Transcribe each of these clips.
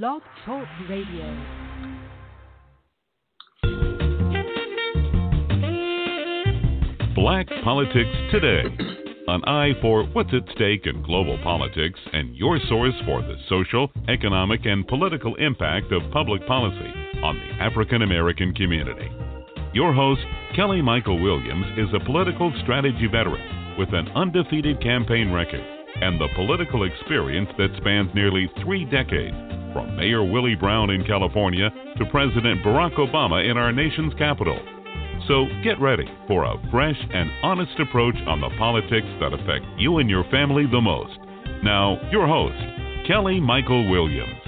Blog Talk Radio. Black Politics Today. An eye for what's at stake in global politics and your source for the social, economic, and political impact of public policy on the African American community. Your host, Kelly Michael Williams, is a political strategy veteran with an undefeated campaign record and the political experience that spans nearly three decades, from Mayor Willie Brown in California to President Barack Obama in our nation's capital. So get ready for a fresh and honest approach on the politics that affect you and your family the most. Now, your host, Kelly Michael Williams.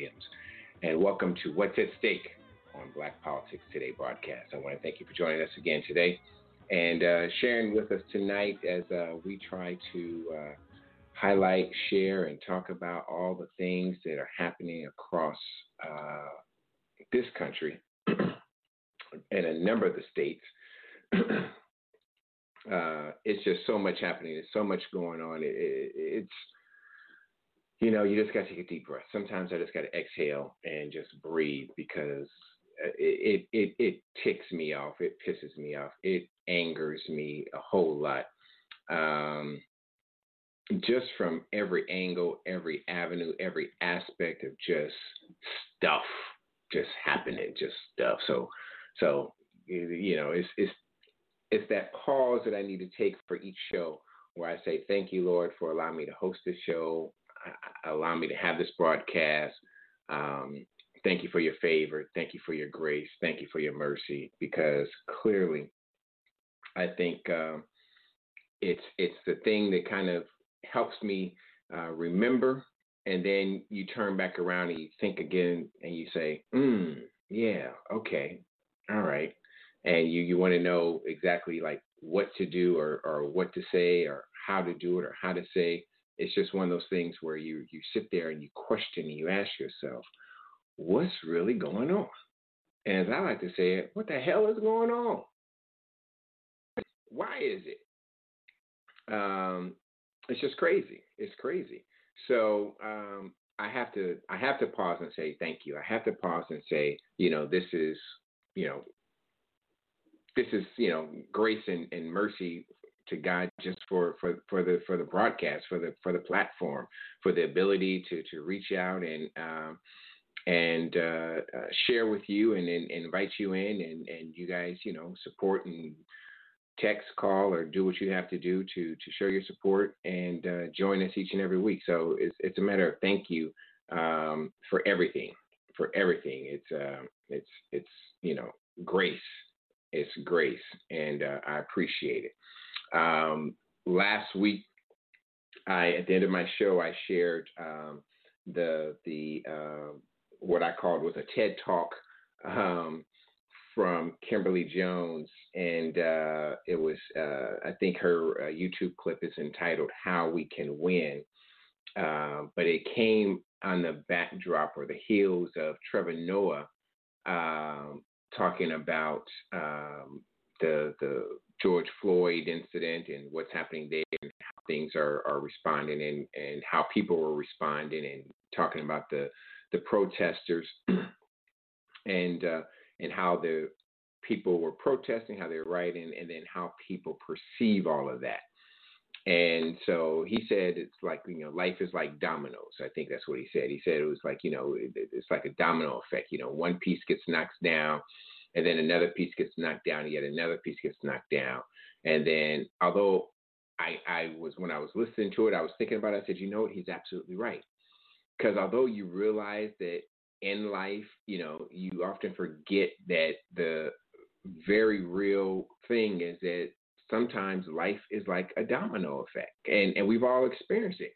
Williams, and welcome to What's at Stake on Black Politics Today broadcast. I want to thank you for joining us again today and uh, sharing with us tonight as uh, we try to uh, highlight, share, and talk about all the things that are happening across uh, this country and a number of the states. uh, it's just so much happening. There's so much going on. It, it, it's you know, you just got to take a deep breath. Sometimes I just got to exhale and just breathe because it, it it it ticks me off. It pisses me off. It angers me a whole lot. Um, just from every angle, every avenue, every aspect of just stuff just happening, just stuff. So, so you know, it's it's it's that pause that I need to take for each show where I say, "Thank you, Lord, for allowing me to host this show, allow me to have this broadcast. Um, thank you for your favor. Thank you for your grace. Thank you for your mercy. Because clearly, I think um, it's it's the thing that kind of helps me uh, remember. And then you turn back around and you think again and you say, hmm, yeah, okay, all right. And you, you want to know exactly like what to do or, or what to say or how to do it or how to say. It's just one of those things where you, you sit there and you question and you ask yourself, what's really going on? And as I like to say it, what the hell is going on? Why is it? Um, it's just crazy. It's crazy. So um, I have to I have to pause and say thank you. I have to pause and say, you know, this is, you know, this is, you know, grace and, and mercy to God just for, for, for the for the broadcast, for the for the platform, for the ability to to reach out and um, and uh, uh, share with you and, and, invite you in and, and you guys, you know, support and text, call, or do what you have to do to to show your support and uh, join us each and every week. So it's it's a matter of thank you um, for everything, for everything. It's uh, it's it's you know grace. It's grace, and uh, I appreciate it. Um, last week, I at the end of my show, I shared um, the the uh, what I called was a TED talk um, from Kimberly Jones, and uh, it was uh, I think her uh, YouTube clip is entitled "How We Can Win," uh, but it came on the backdrop or the heels of Trevor Noah um, talking about um, the the George Floyd incident and what's happening there and how things are, are responding and, and how people are responding and talking about the the protesters and uh, and how the people were protesting, how they were writing, and then how people perceive all of that. And so he said it's like you know life is like dominoes. I think that's what he said. He said it was like you know it's like a domino effect. You know one piece gets knocked down, and then another piece gets knocked down, yet another piece gets knocked down. And then although I I was when I was listening to it, I was thinking about it. I said, you know what? He's absolutely right. Because although you realize that in life, you know, you often forget that the very real thing is that sometimes life is like a domino effect, and and we've all experienced it.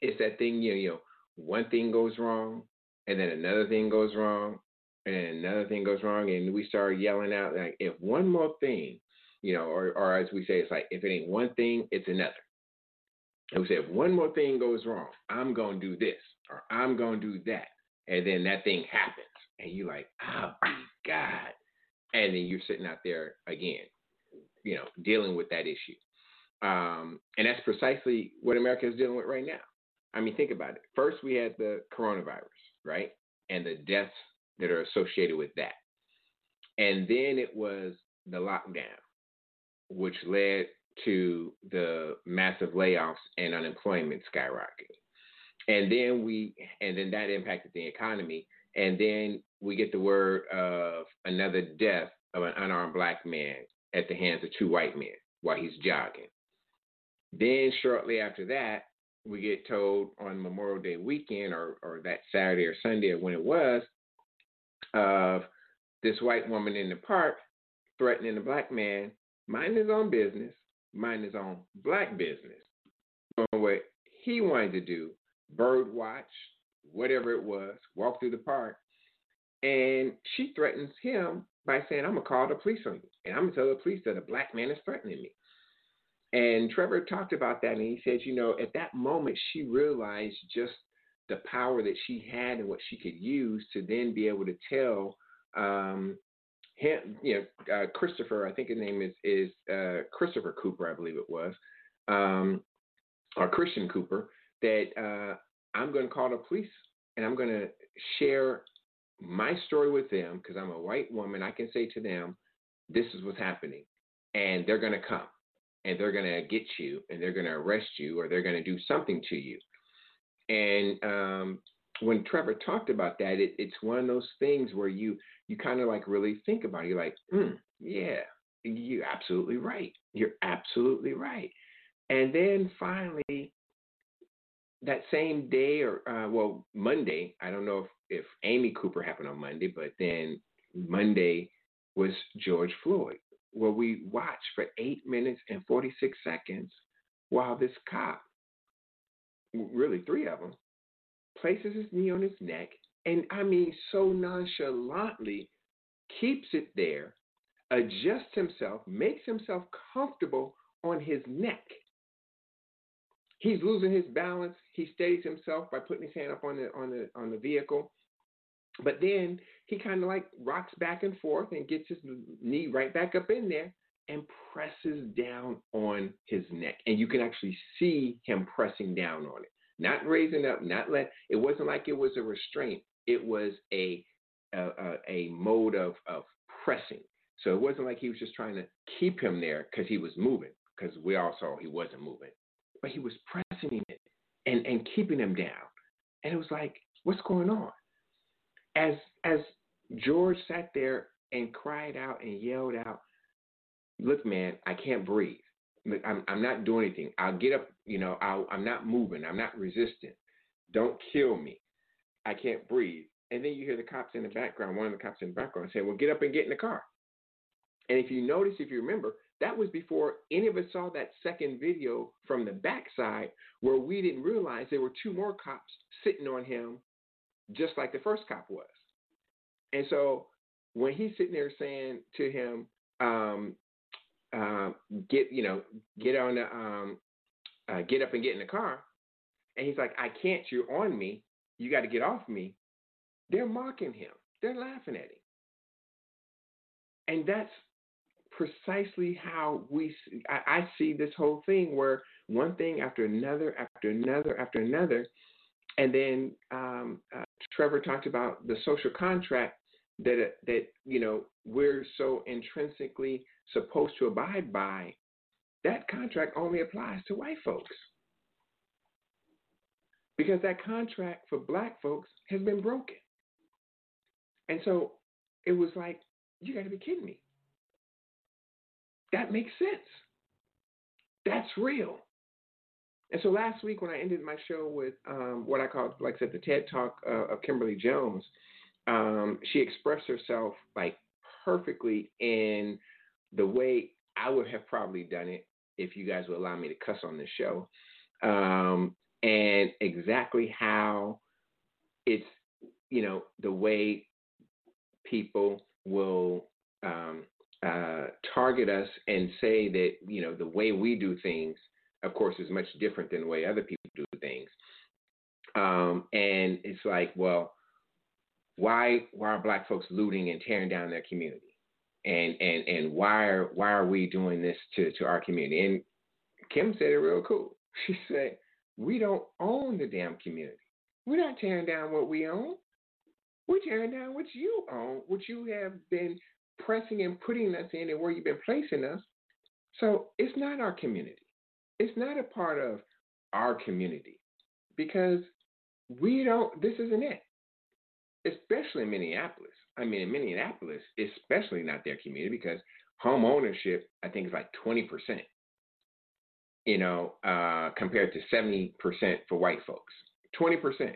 It's that thing, you know, you know, one thing goes wrong, and then another thing goes wrong, and another thing goes wrong, and we start yelling out like, if one more thing, you know, or or as we say, it's like if it ain't one thing, it's another. And we say, if one more thing goes wrong, I'm gonna do this or I'm gonna do that, and then that thing happens, and you're like, oh my god, and then you're sitting out there again, you know, dealing with that issue. Um, and that's precisely what America is dealing with right now. I mean, think about it. First, we had the coronavirus, right? And the deaths that are associated with that. And then it was the lockdown, which led to the massive layoffs and unemployment skyrocketing. And then we, and then that impacted the economy. And then we get the word of another death of an unarmed black man at the hands of two white men while he's jogging. Then shortly after that, we get told on Memorial Day weekend or, or that Saturday or Sunday or when it was, of this white woman in the park threatening a black man, mind his own business, mind his own black business, doing what he wanted to do, bird watch, whatever it was, walk through the park. And she threatens him by saying, I'm going to call the police on you. And I'm going to tell the police that a black man is threatening me. And Trevor talked about that, and he said, you know, at that moment, she realized just the power that she had and what she could use to then be able to tell um, him, you know, uh, Christopher, I think his name is is uh, Christopher Cooper, I believe it was, um, or Christian Cooper, that uh, I'm going to call the police and I'm going to share my story with them because I'm a white woman. I can say to them, this is what's happening, and they're going to come and they're going to get you and they're going to arrest you or they're going to do something to you. And um, when Trevor talked about that, it, it's one of those things where you you kind of like really think about it. You're like, mm, yeah, you're absolutely right. You're absolutely right. And then finally, that same day or uh, well Monday, I don't know if, if Amy Cooper happened on Monday, but then Monday was George Floyd, where we watched for eight minutes and 46 seconds while this cop really three of them, places his knee on his neck, and I mean, so nonchalantly keeps it there, adjusts himself, makes himself comfortable on his neck. He's losing his balance. He steadies himself by putting his hand up on the on the on the vehicle. But then he kind of like rocks back and forth and gets his knee right back up in there and presses down on his neck. And you can actually see him pressing down on it. Not raising up, not let it wasn't like it was a restraint. It was a a, a mode of, of pressing. So it wasn't like he was just trying to keep him there because he was moving, because we all saw he wasn't moving. But he was pressing it and, and keeping him down. And it was like, what's going on? As as George sat there and cried out and yelled out, look, man, I can't breathe. I'm, I'm not doing anything. I'll get up, you know, I'll, I'm not moving. I'm not resisting. Don't kill me. I can't breathe. And then you hear the cops in the background, one of the cops in the background say, well, get up and get in the car. And if you notice, if you remember, that was before any of us saw that second video from the backside where we didn't realize there were two more cops sitting on him just like the first cop was. And so when he's sitting there saying to him, um, uh, get you know get on the um, uh, get up and get in the car, and he's like, I can't. You're on me. You got to get off me. They're mocking him. They're laughing at him, and that's precisely how we. See, I, I see this whole thing where one thing after another, after another, after another, and then um, uh, Trevor talked about the social contract that that you know we're so intrinsically supposed to abide by, that contract only applies to white folks. Because that contract for black folks has been broken. And so it was like, you got to be kidding me. That makes sense. That's real. And so last week when I ended my show with um, what I call, like I said, the TED Talk uh, of Kimberly Jones, um, she expressed herself like perfectly in the way I would have probably done it if you guys would allow me to cuss on this show, um, and exactly how it's you know the way people will um, uh, target us and say that you know the way we do things, of course, is much different than the way other people do things. Um, and it's like, well, why why are black folks looting and tearing down their community? And and and why are why are we doing this to to our community? And Kim said it real cool. She said, "We don't own the damn community. We're not tearing down what we own. We're tearing down what you own, what you have been pressing and putting us in, and where you've been placing us. So it's not our community. It's not a part of our community because we don't. This isn't it. Especially in Minneapolis." I mean, in Minneapolis, especially not their community, because home ownership, I think, is like 20%, you know, uh, compared to 70% for white folks. 20%.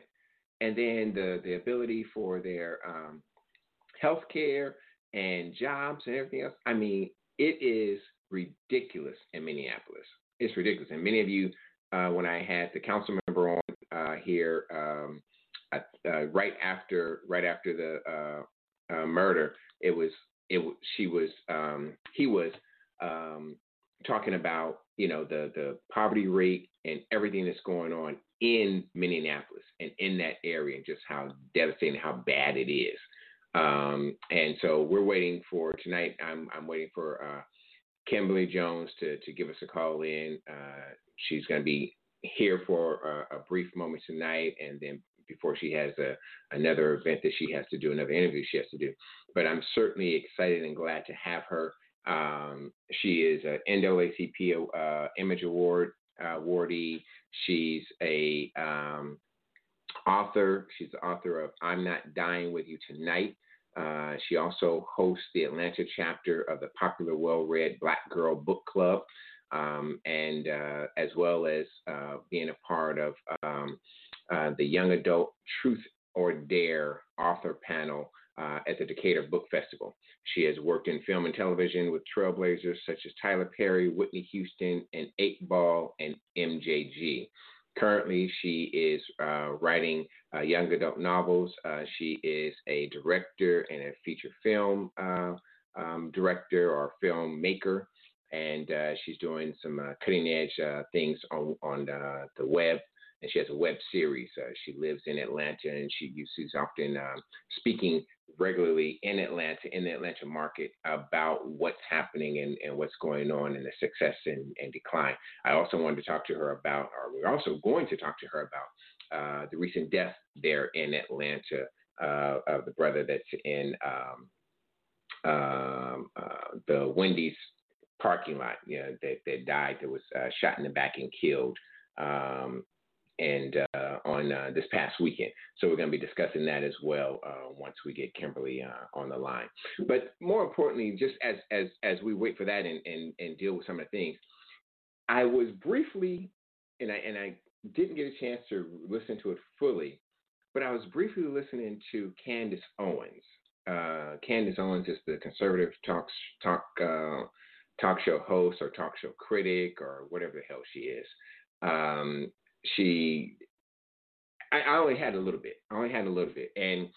And then the, the ability for their um, health care and jobs and everything else. I mean, it is ridiculous in Minneapolis. It's ridiculous. And many of you, uh, when I had the council member on uh, here, um, uh, right after right after the uh, murder, it was it she was um, he was um, talking about you know the the poverty rate and everything that's going on in Minneapolis and in that area, and just how devastating, how bad it is. Um, and so we're waiting for tonight. I'm I'm waiting for uh, Kimberly Jones to to give us a call in. Uh, she's going to be here for a, a, brief moment tonight, and then before she has a, another event that she has to do, another interview she has to do. But I'm certainly excited and glad to have her. Um, she is an NAACP uh, Image Award awardee. She's a um, author. She's the author of "I'm Not Dying with You Tonight." Uh, she also hosts the Atlanta chapter of the popular, well-read Black Girl Book Club, um, and uh, as well as uh, being a part of um, uh, the Young Adult Truth or Dare author panel uh, at the Decatur Book Festival. She has worked in film and television with trailblazers such as Tyler Perry, Whitney Houston, and Eight Ball and MJG. currently, she is uh, writing uh, young adult novels. Uh, she is a director and a feature film uh, um, director or filmmaker, and she's doing some cutting edge things on on the web. And she has a web series. she lives in Atlanta, and she she's often um, speaking regularly in Atlanta, in the Atlanta market, about what's happening and, and what's going on and the success and, and, decline. I also wanted to talk to her about, or we're also going to talk to her about uh, the recent death there in Atlanta uh, of the brother that's in um, um, uh, the Wendy's parking lot, you know, that, that died, that was uh, shot in the back and killed. Um, and uh, on uh, this past weekend. So we're going to be discussing that as well uh, once we get Kimberly uh, on the line. But more importantly, just as as as we wait for that and, and and deal with some of the things, I was briefly, and I and I didn't get a chance to listen to it fully, but I was briefly listening to Candace Owens. Uh, Candace Owens is the conservative talk talk uh, talk show host or talk show critic or whatever the hell she is. Um, she I, I only had a little bit. I only had a little bit. And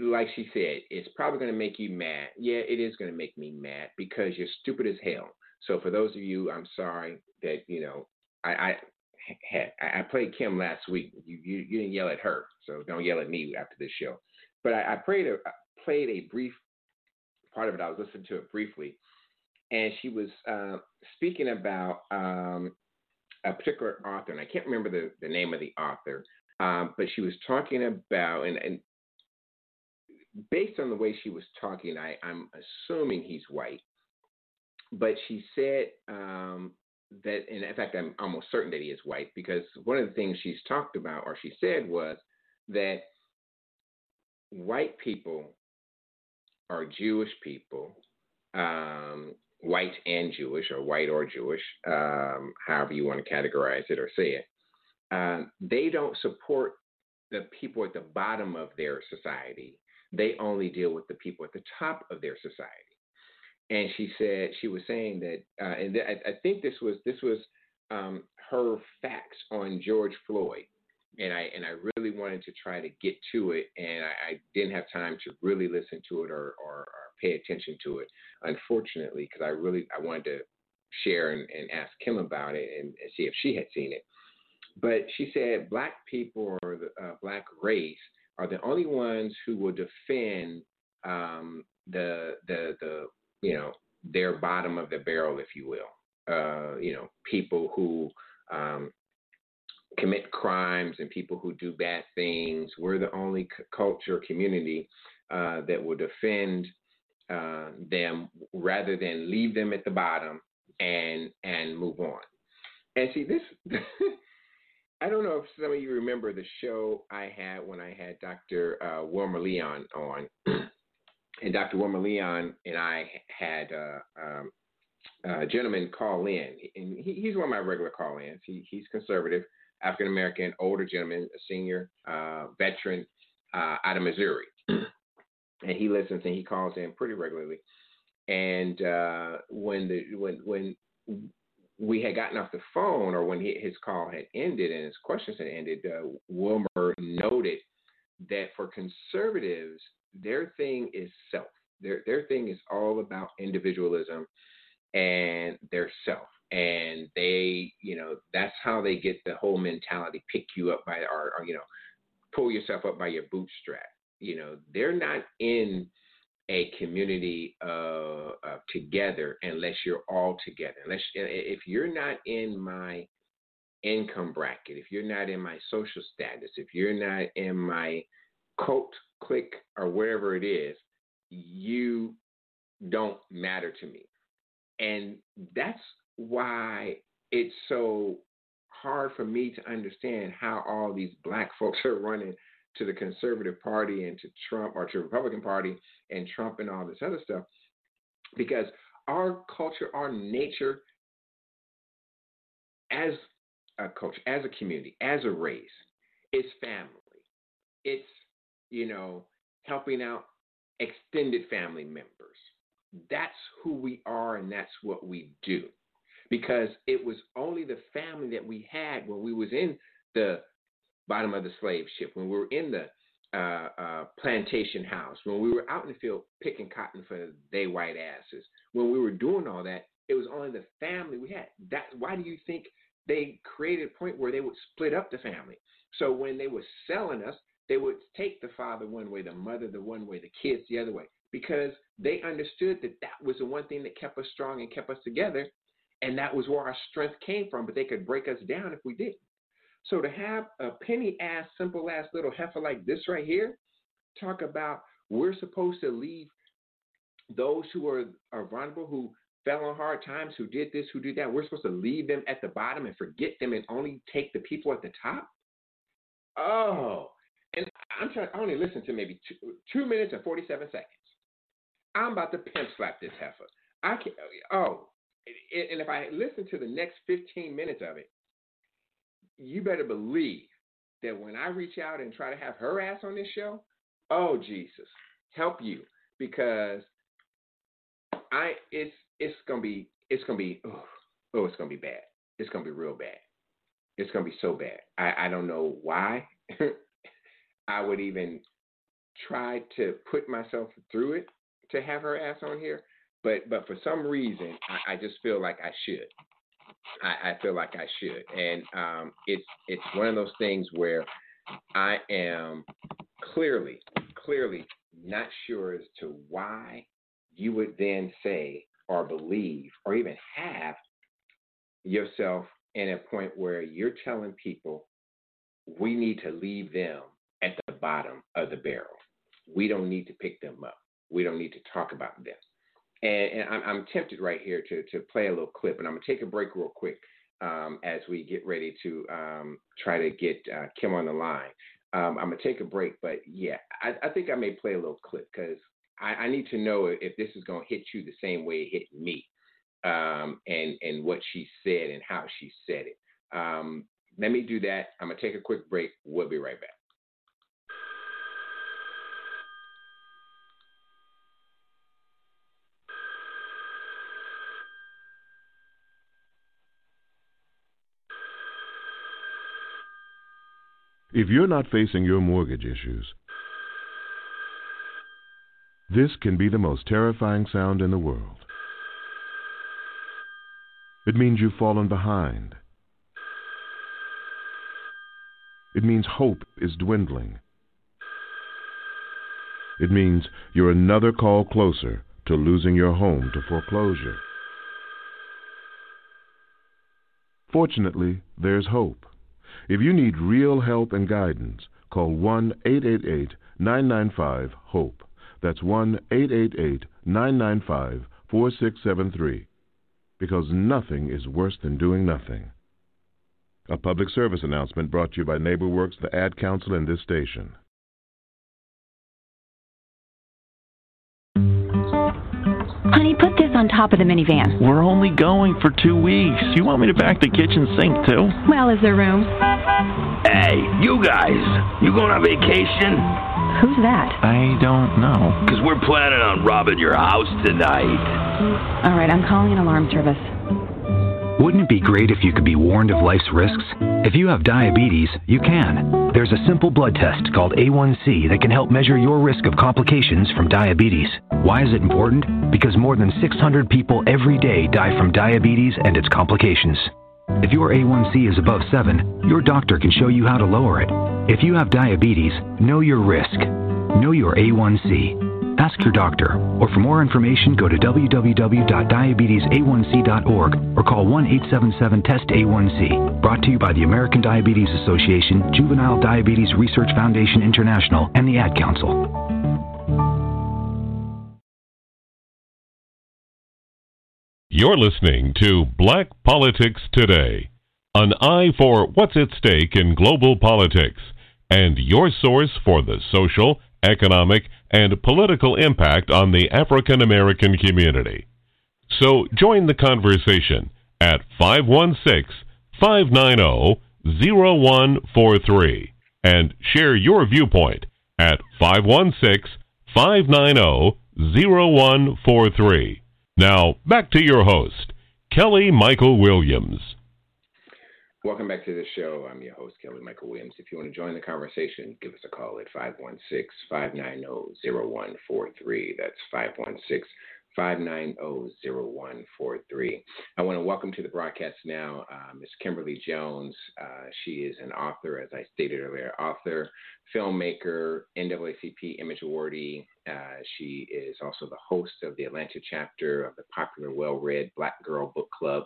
like she said, it's probably going to make you mad. Yeah, it is going to make me mad because you're stupid as hell. So for those of you, I'm sorry that you know I, I had I played Kim last week. You, you you didn't yell at her, so don't yell at me after this show. But I, I played a played a brief part of it. I was listening to it briefly, and she was uh, speaking about um, a particular author, and I can't remember the, the name of the author, um, but she was talking about, and, and based on the way she was talking, I, I'm assuming he's white, but she said um, that, and in fact, I'm almost certain that he is white because one of the things she's talked about, or she said, was that white people are Jewish people um, white and Jewish, or white or Jewish, um, however you want to categorize it or say it, um, they don't support the people at the bottom of their society. They only deal with the people at the top of their society. And she said she was saying that, uh, and th- I, I, think this was this was um, her facts on George Floyd, and I and I really wanted to try to get to it, and I, I didn't have time to really listen to it or, or, or pay attention to it, unfortunately, because I really I wanted to share and, and ask Kim about it and, and, see if she had seen it. But she said black people or the uh, black race are the only ones who will defend um, the the the you know their bottom of the barrel, if you will. Uh, you know, people who um, commit crimes and people who do bad things. We're the only c- culture community uh, that will defend uh, them rather than leave them at the bottom and and move on. And see this. I don't know if some of you remember the show I had when I had Dr. Uh, Wilmer Leon on, and Dr. Wilmer Leon and I had uh, um, a gentleman call in, and he, he's one of my regular call-ins. He, he's conservative, African American, older gentleman, a senior uh, veteran uh, out of Missouri and he listens and he calls in pretty regularly. And uh, when the when when we had gotten off the phone, or when he, his call had ended and his questions had ended, uh, Wilmer noted that for conservatives, their thing is self. Their their thing is all about individualism and their self. And they, you know, that's how they get the whole mentality: pick you up by, or, or you know, pull yourself up by your bootstrap you know, they're not in a community uh, uh, together unless you're all together. Unless if you're not in my income bracket, if you're not in my social status, if you're not in my cult clique or wherever it is, you don't matter to me. And that's why it's so hard for me to understand how all these black folks are running to the conservative party and to Trump or to the Republican Party and Trump and all this other stuff because our culture, our nature as a culture, as a community, as a race, is family. It's, you know, helping out extended family members. That's who we are and that's what we do. Because it was only the family that we had when we was in the bottom of the slave ship, when we were in the uh, uh, plantation house, when we were out in the field picking cotton for they white asses, when we were doing all that, it was only the family we had. That why do you think they created a point where they would split up the family? So when they were selling us, they would take the father one way, the mother the one way, the kids the other way, because they understood that that was the one thing that kept us strong and kept us together, and that was where our strength came from. But they could break us down if we didn't. So to have a penny ass, simple ass little heifer like this right here, talk about we're supposed to leave those who are, are vulnerable, who fell on hard times, who did this, who did that. We're supposed to leave them at the bottom and forget them and only take the people at the top. Oh, and I'm trying. I only listen to maybe two, two minutes and 47 seconds. I'm about to pimp slap this heifer. I can't. Oh, and if I listen to the next 15 minutes of it, you better believe that when I reach out and try to have her ass on this show, oh Jesus, help you because I it's it's gonna be it's gonna be oh, oh it's gonna be bad. It's gonna be real bad. It's gonna be so bad. I, I don't know why I would even try to put myself through it to have her ass on here, but but for some reason I, I just feel like I should. I, I feel like I should, and um, it's it's one of those things where I am clearly clearly not sure as to why you would then say or believe or even have yourself in a point where you're telling people we need to leave them at the bottom of the barrel. We don't need to pick them up. We don't need to talk about them. And, and I'm, I'm, tempted right here to, to play a little clip, and I'm to take a break real quick um, as we get ready to um, try to get uh, Kim on the line. Um, I'm to take a break, but yeah, I, I, think I may play a little clip because I, I, need to know if this is to hit you the same way it hit me um, and, and what she said and how she said it. Um, let me do that. I'm to take a quick break. We'll be right back. If you're not facing your mortgage issues, this can be the most terrifying sound in the world. It means you've fallen behind. It means hope is dwindling. It means you're another call closer to losing your home to foreclosure. Fortunately, there's hope. If you need real help and guidance, call 1 888 995 HOPE. That's 1 888 995 4673. Because nothing is worse than doing nothing. A public service announcement brought to you by NeighborWorks, the Ad Council, and this station. Honey, put this on top of the minivan. We're only going for two weeks. You want me to back the kitchen sink too? Well, is there room? Hey, you guys, you going on vacation? Who's that? I don't know. Because we're planning on robbing your house tonight. All right, I'm calling an alarm service. Wouldn't it be great if you could be warned of life's risks? If you have diabetes, you can. There's a simple blood test called A1C that can help measure your risk of complications from diabetes. Why is it important? Because more than 600 people every day die from diabetes and its complications. If your A1C is above 7, your doctor can show you how to lower it. If you have diabetes, know your risk. Know your A1C. Ask your doctor, or for more information, go to www.diabetesa1c.org or call 1 877 TEST A1C. Brought to you by the American Diabetes Association, Juvenile Diabetes Research Foundation International, and the Ad Council. You're listening to Black Politics Today, an eye for what's at stake in global politics, and your source for the social, economic, and political impact on the African American community. So join the conversation at 516 590 0143 and share your viewpoint at 516 590 0143. Now, back to your host, Kelly Michael Williams. Welcome back to the show. I'm your host, Kelly Michael Williams. If you want to join the conversation, give us a call at 516 590 0143. That's 516 590-0143. I want to welcome to the broadcast now uh, Ms. Kimberly Jones. Uh, she is an author, as I stated earlier, author, filmmaker, NAACP Image Awardee. Uh, she is also the host of the Atlanta chapter of the popular, well-read Black Girl Book Club,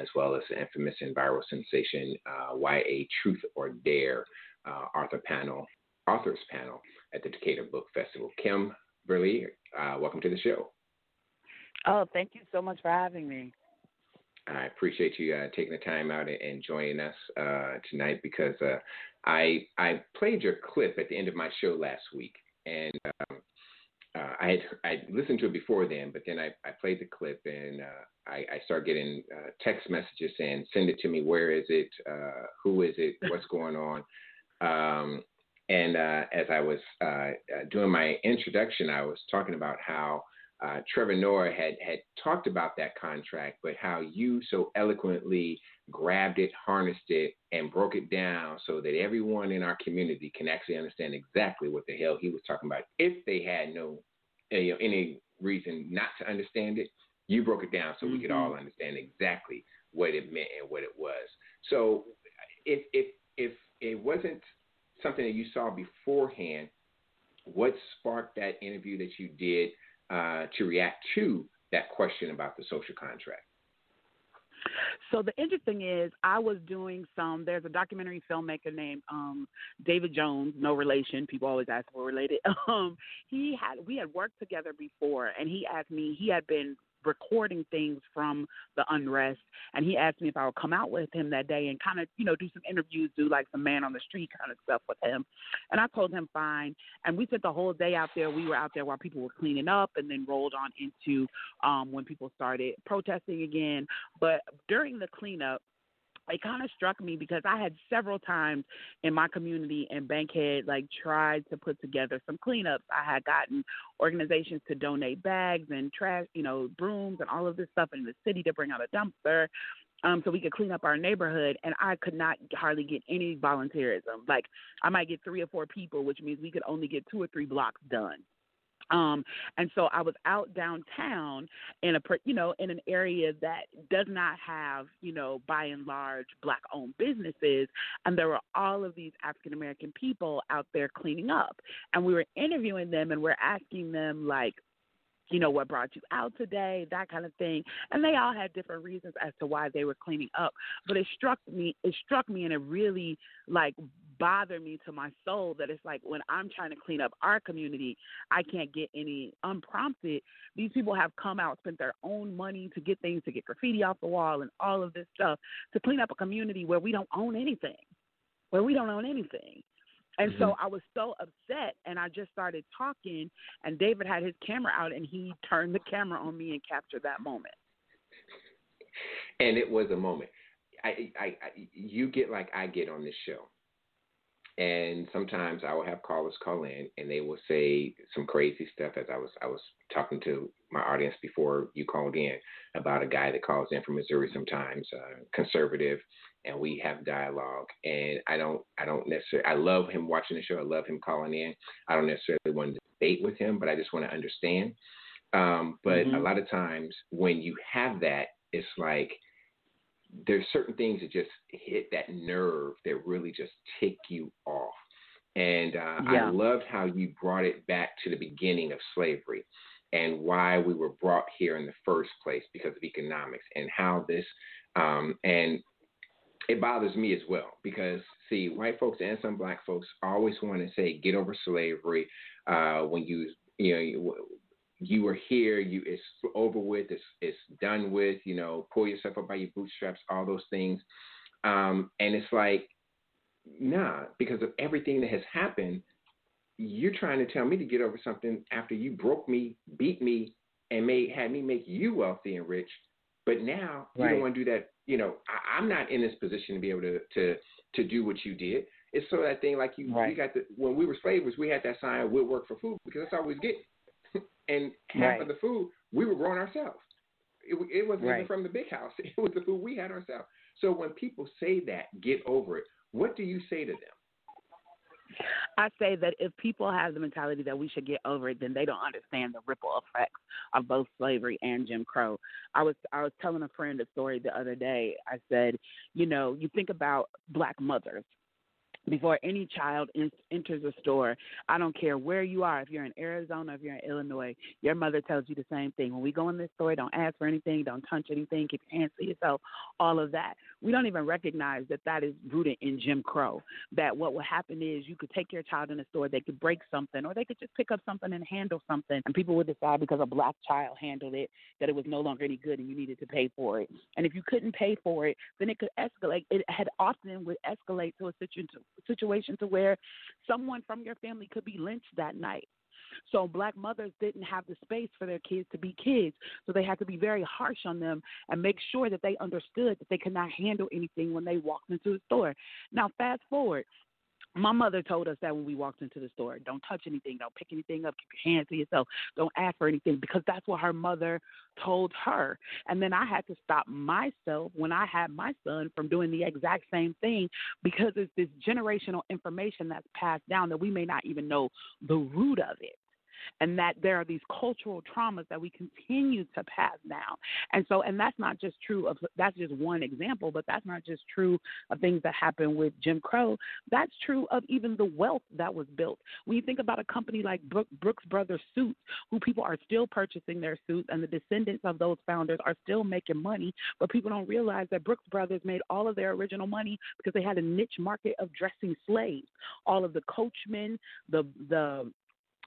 as well as the infamous and viral sensation uh, YA Truth or Dare uh, author panel, authors panel at the Decatur Book Festival. Kim Burley, uh, welcome to the show. Oh, thank you so much for having me. I appreciate you uh, taking the time out and joining us uh, tonight because uh, I I played your clip at the end of my show last week, and um, uh, I had I listened to it before then, but then I, I played the clip and uh, I, I started getting uh, text messages saying, "Send it to me. Where is it? who is it? What's going on?" Um, and as I was doing my introduction, I was talking about how uh, Trevor Noah had had talked about that contract, but how you so eloquently grabbed it, harnessed it, and broke it down so that everyone in our community can actually understand exactly what the hell he was talking about. If they had no uh, you know, any reason not to understand it, you broke it down so mm-hmm. we could all mm-hmm. understand exactly what it meant and what it was. So if if if it wasn't something that you saw beforehand, what sparked that interview that you did? Uh, to react to that question about the social contract? So the interesting is, I was doing some. There's a documentary filmmaker named um, David Jones, no relation. People always ask if we're related. Um, he had we had worked together before, and he asked me. He had been recording things from the unrest. And he asked me if I would come out with him that day and kind of, you know, do some interviews, do like some man on the street kind of stuff with him. And I told him fine. And we spent the whole day out there. We were out there while people were cleaning up and then rolled on into um, when people started protesting again. But during the cleanup, it kind of struck me because I had several times in my community and Bankhead like tried to put together some cleanups. I had gotten organizations to donate bags and trash, you know, brooms and all of this stuff in the city to bring out a dumpster. Um, so we could clean up our neighborhood, and I could not hardly get any volunteerism. Like I might get three or four people, which means we could only get two or three blocks done. Um, and so I was out downtown in a, you know, in an area that does not have, you know, by and large black owned businesses. And there were all of these African American people out there cleaning up. And we were interviewing them and we're asking them, like, you know, what brought you out today, that kind of thing. And they all had different reasons as to why they were cleaning up. But it struck me it struck me and it really like bothered me to my soul that it's like when I'm trying to clean up our community, I can't get any unprompted. These people have come out, spent their own money to get things to get graffiti off the wall and all of this stuff to clean up a community where we don't own anything. Where we don't own anything. And mm-hmm. so I was so upset, and I just started talking. And David had his camera out, and he turned the camera on me and captured that moment. And it was a moment. I, I, I, you get like I get on this show, and sometimes I will have callers call in, and they will say some crazy stuff. As I was, I was talking to my audience before you called in about a guy that calls in from Missouri sometimes, uh, conservative, and we have dialogue. And I don't, I don't necessarily, I love him watching the show. I love him calling in. I don't necessarily want to debate with him, but I just want to understand. Um, but mm-hmm. a lot of times when you have that, it's like there's certain things that just hit that nerve that really just tick you off. And uh, yeah. I loved how you brought it back to the beginning of slavery and why we were brought here in the first place because of economics and how this um, and it bothers me as well because see white folks and some black folks always want to say get over slavery uh, when you you know you, you were here you it's over with it's it's done with you know pull yourself up by your bootstraps all those things um, and it's like nah because of everything that has happened you're trying to tell me to get over something after you broke me beat me and made had me make you wealthy and rich but now you don't want to do that you know, I, am not in this position to be able to to to do what you did. It's sort of that thing like you right. we got the when we were slavers, we had that sign we'll work for food because that's all we was getting. and half right. of the food we were growing ourselves. It, it wasn't right. even from the big house. It was the food we had ourselves. So when people say that, get over it, what do you say to them? I say that if people have the mentality that we should get over it, then they don't understand the ripple effects of both slavery and Jim Crow. I was I was telling a friend a story the other day. I said, you know, you think about black mothers before any child in, enters a store. I don't care where you are. If you're in Arizona, if you're in Illinois, your mother tells you the same thing. When we go in this store, don't ask for anything, don't touch anything, keep your hands to yourself, all of that. We don't even recognize that that is rooted in Jim Crow. That what would happen is you could take your child in the store, they could break something, or they could just pick up something and handle something, and people would decide because a black child handled it that it was no longer any good and you needed to pay for it. And if you couldn't pay for it, then it could escalate. It had often would escalate to a situation situation to where someone from your family could be lynched that night. So black mothers didn't have the space for their kids to be kids. So they had to be very harsh on them and make sure that they understood that they could not handle anything when they walked into the store. Now fast forward, my mother told us that when we walked into the store, don't touch anything, don't pick anything up, keep your hands to yourself, don't ask for anything because that's what her mother told her. And then I had to stop myself when I had my son from doing the exact same thing because it's this generational information that's passed down that we may not even know the root of it and that there are these cultural traumas that we continue to pass down. And so, and that's not just true of that's just one example, but that's not just true of things that happen with Jim Crow. That's true of even the wealth that was built. When you think about a company like Brooks Brothers Suits, who people are still purchasing their suits, and the descendants of those founders are still making money, but people don't realize that Brooks Brothers made all of their original money because they had a niche market of dressing slaves. All of the coachmen, the the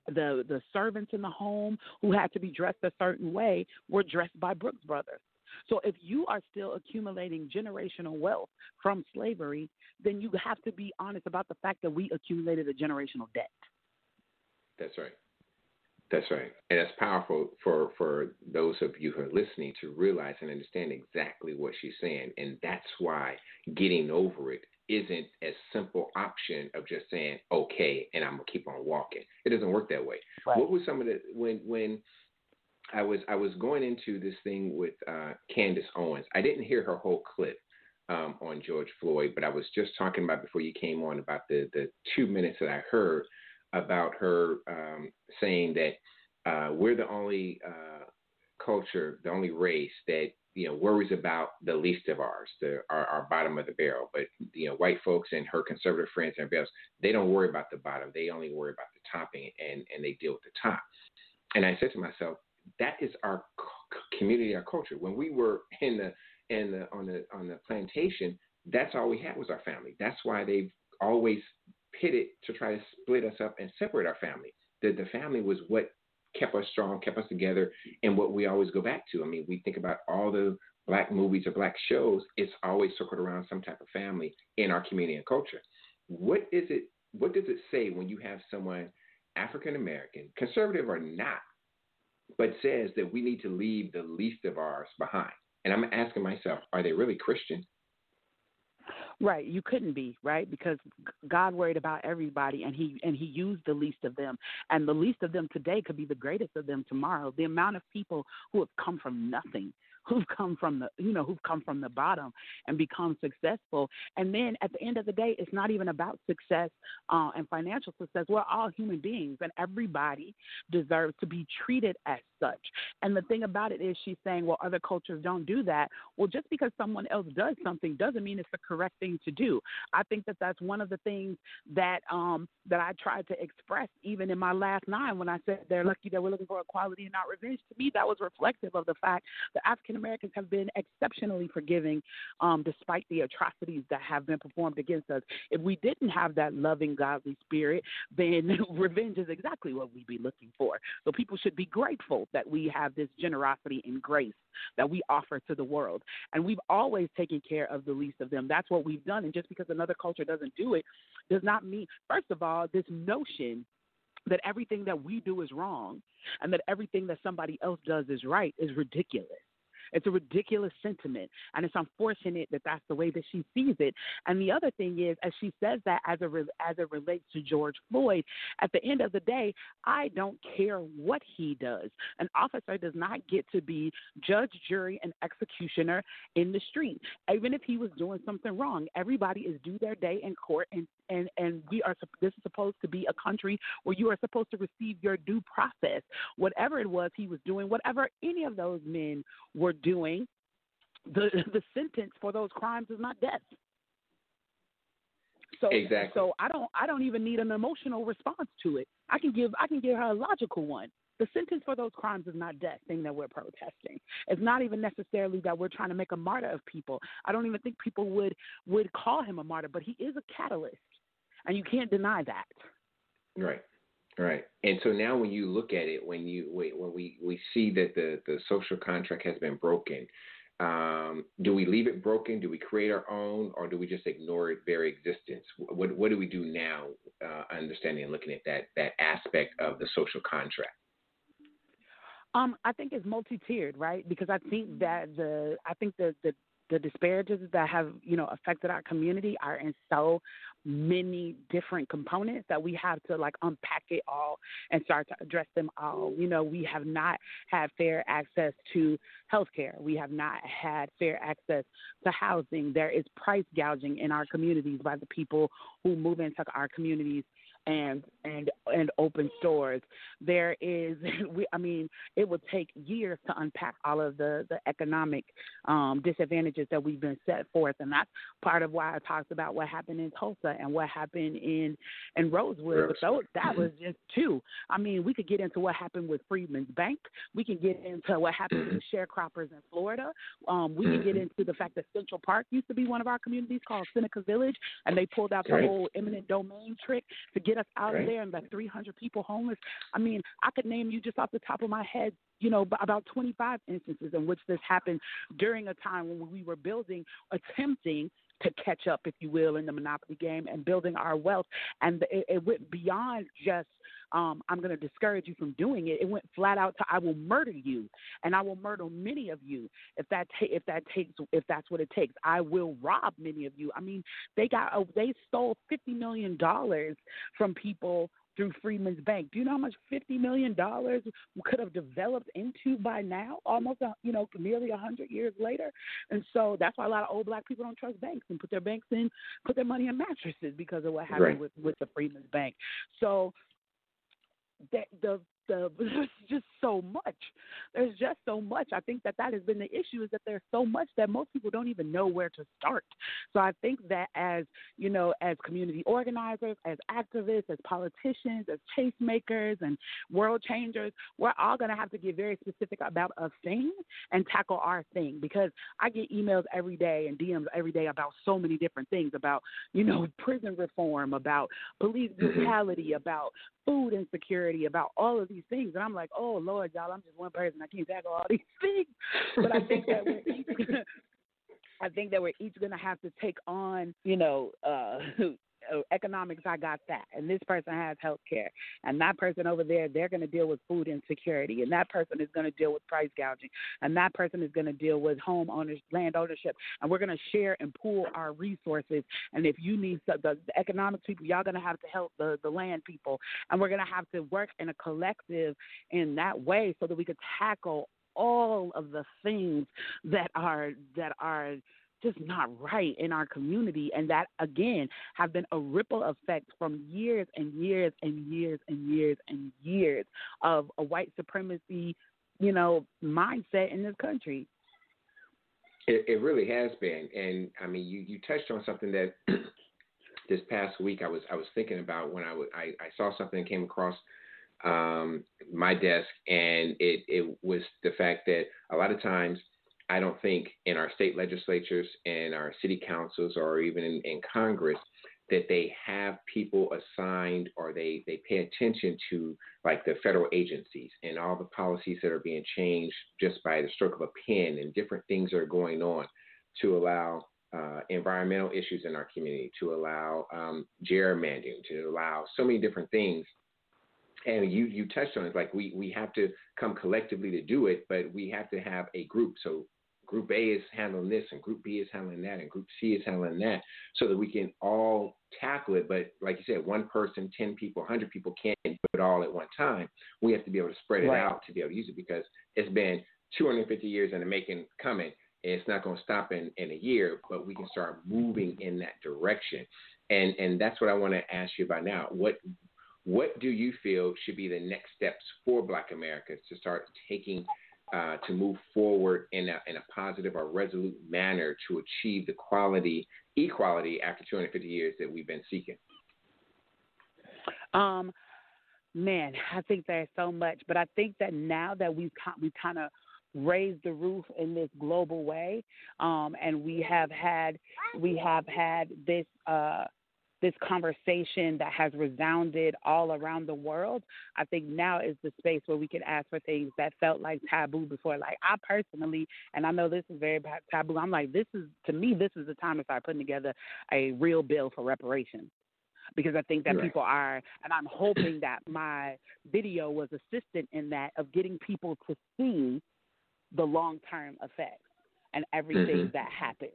the the servants in the home who had to be dressed a certain way were dressed by Brooks Brothers. So if you are still accumulating generational wealth from slavery, then you have to be honest about the fact that we accumulated a generational debt. That's right. That's right. And that's powerful for, for those of you who are listening to realize and understand exactly what she's saying. And that's why getting over it isn't a simple option of just saying okay and I'm gonna keep on walking. It doesn't work that way. Right. What was some of the when when I was I was going into this thing with uh, Candace Owens. I didn't hear her whole clip um, on George Floyd, but I was just talking about before you came on about the the two minutes that I heard about her um, saying that uh, we're the only uh, culture, the only race that you know worries about the least of ours, the our, our bottom of the barrel. But you know, white folks and her conservative friends and everybody else, they don't worry about the bottom. They only worry about the topping, and and they deal with the top. And I said to myself, that is our community, our culture. When we were in the in the on the on the plantation, that's all we had was our family. That's why they've always pitted to try to split us up and separate our family. The the family was what kept us strong, kept us together, and what we always go back to. I mean, we think about all the black movies or black shows, it's always circled around some type of family in our community and culture. What is it? What does it say when you have someone African American, conservative or not, but says that we need to leave the least of ours behind? And I'm asking myself, are they really Christian? Right, you couldn't be right? Because God worried about everybody, and he and he used the least of them, and the least of them today could be the greatest of them tomorrow. The amount of people who have come from nothing who've come from the you know who've come from the bottom and become successful. And then at the end of the day it's not even about success uh, and financial success. We're all human beings and everybody deserves to be treated as such and the thing about it is she's saying well other cultures don't do that well just because someone else does something doesn't mean it's the correct thing to do i think that that's one of the things that um that i tried to express even in my last nine when i said they're lucky that we're looking for equality and not revenge to me that was reflective of the fact that african Americans have been exceptionally forgiving um, despite the atrocities that have been performed against us. If we didn't have that loving, godly spirit, then revenge is exactly what we'd be looking for. So people should be grateful that we have this generosity and grace that we offer to the world. And we've always taken care of the least of them. That's what we've done. And just because another culture doesn't do it does not mean, first of all, this notion that everything that we do is wrong and that everything that somebody else does is right is ridiculous. It's a ridiculous sentiment, and it's unfortunate that that's the way that she sees it. And the other thing is, as she says that as a as it relates to George Floyd, at the end of the day, I don't care what he does. An officer does not get to be judge, jury, and executioner in the street, even if he was doing something wrong. Everybody is due their day in court, and and and we are. This is supposed to be a country where you are supposed to receive your due process. Whatever it was he was doing, whatever any of those men were doing, the the sentence for those crimes is not death. So exactly. so I don't I don't even need an emotional response to it. I can give I can give her a logical one. The sentence for those crimes is not death, thing that we're protesting. It's not even necessarily that we're trying to make a martyr of people. I don't even think people would would call him a martyr, but he is a catalyst, and you can't deny that. Right. Right. And so now when you look at it, when you when we, we see that the, the social contract has been broken, um, do we leave it broken? Do we create our own, or do we just ignore its very existence? What what do we do now? Uh, understanding and looking at that that aspect of the social contract. Um, I think it's multi-tiered, right? Because I think that the I think the the the disparities that have you know affected our community are in so many different components that we have to like unpack it all and start to address them all. You know, we have not had fair access to health care. We have not had fair access to housing. There is price gouging in our communities by the people who move into our communities and and and open stores. There is, we, I mean, it would take years to unpack all of the the economic um, disadvantages that we've been set forth, and that's part of why I talked about what happened in Tulsa and what happened in in Rosewood. But those, that was just two. I mean, we could get into what happened with Freedman's Bank. We can get into what happened with sharecroppers in Florida. Um, we can get Mm-hmm. into the fact that Central Park used to be one of our communities called Seneca Village, and they pulled out the whole eminent domain trick to get us out Right. of there and left 300 people homeless. I mean, I could name you just off the top of my head, you know, about 25 instances in which this happened during a time when we were building, attempting to catch up, if you will, in the monopoly game and building our wealth. And it, it went beyond just um, I'm going to discourage you from doing it. It went flat out to I will murder you, and I will murder many of you if that ta- if that takes if that's what it takes. I will rob many of you. I mean, they got oh, they stole fifty million dollars from people through Freedman's Bank. Do you know how much fifty million dollars could have developed into by now? Almost, uh, you know, nearly a hundred years later. And so that's why a lot of old black people don't trust banks and put their banks in, put their money in mattresses because of what happened Right. with with the Freedman's Bank. So that the the there's just so much. There's just so much. I think that that has been the issue is that there's so much that most people don't even know where to start. So I think that as you know, as community organizers, as activists, as politicians, as chase makers, and world changers, we're all going to have to get very specific about a thing and tackle our thing because I get emails every day and DMs every day about so many different things about you know prison reform, about police mm-hmm. brutality, about food insecurity, about all of these things. And I'm like, oh Lord, y'all, I'm just one person. I can't tackle all these things. But I think that we're each, I think that we're each gonna have to take on, you know, uh uh, economics, I got that, and this person has health care, and that person over there, they're going to deal with food insecurity, and that person is going to deal with price gouging, and that person is going to deal with home owners, land ownership, and we're going to share and pool our resources. And if you need some, the, the economic people, y'all going to have to help the the land people, and we're going to have to work in a collective in that way so that we could tackle all of the things that are that are just not right in our community and that again have been a ripple effect from years and years and years and years and years of a white supremacy you know mindset in this country. It, it really has been, and I mean, you, you touched on something that this past week I was I was thinking about when I I, I saw something that came across um, my desk, and it it was the fact that a lot of times I don't think in our state legislatures and our city councils or even in, in Congress that they have people assigned or they, they pay attention to like the federal agencies and all the policies that are being changed just by the stroke of a pen and different things that are going on to allow uh, environmental issues in our community, to allow um, gerrymandering, to allow so many different things. And you, you touched on it, like we, we have to come collectively to do it, but we have to have a group. So group A is handling this and group B is handling that and group C is handling that so that we can all tackle it. But like you said, one person, 10 people, 100 people can't do it all at one time. We have to be able to spread it Right. out to be able to use it because it's been 250 years in the making coming. And it's not going to stop in, in a year, but we can start moving in that direction. And and that's what I want to ask you about now. What what do you feel should be the next steps for Black America to start taking uh, to move forward in a, in a positive or resolute manner to achieve the quality equality after 250 years that we've been seeking? Um, man, I think there's so much, but I think that now that we've we kind of raised the roof in this global way, um, and we have had we have had this uh, this conversation that has resounded all around the world. I think now is the space where we can ask for things that felt like taboo before. Like I personally, and I know this is very taboo. I'm like, this is to me, this is the time to start putting together a real bill for reparations because I think that Right. people are, and I'm hoping that my video was assistant in that of getting people to see the long term effects and everything Mhm. that happens.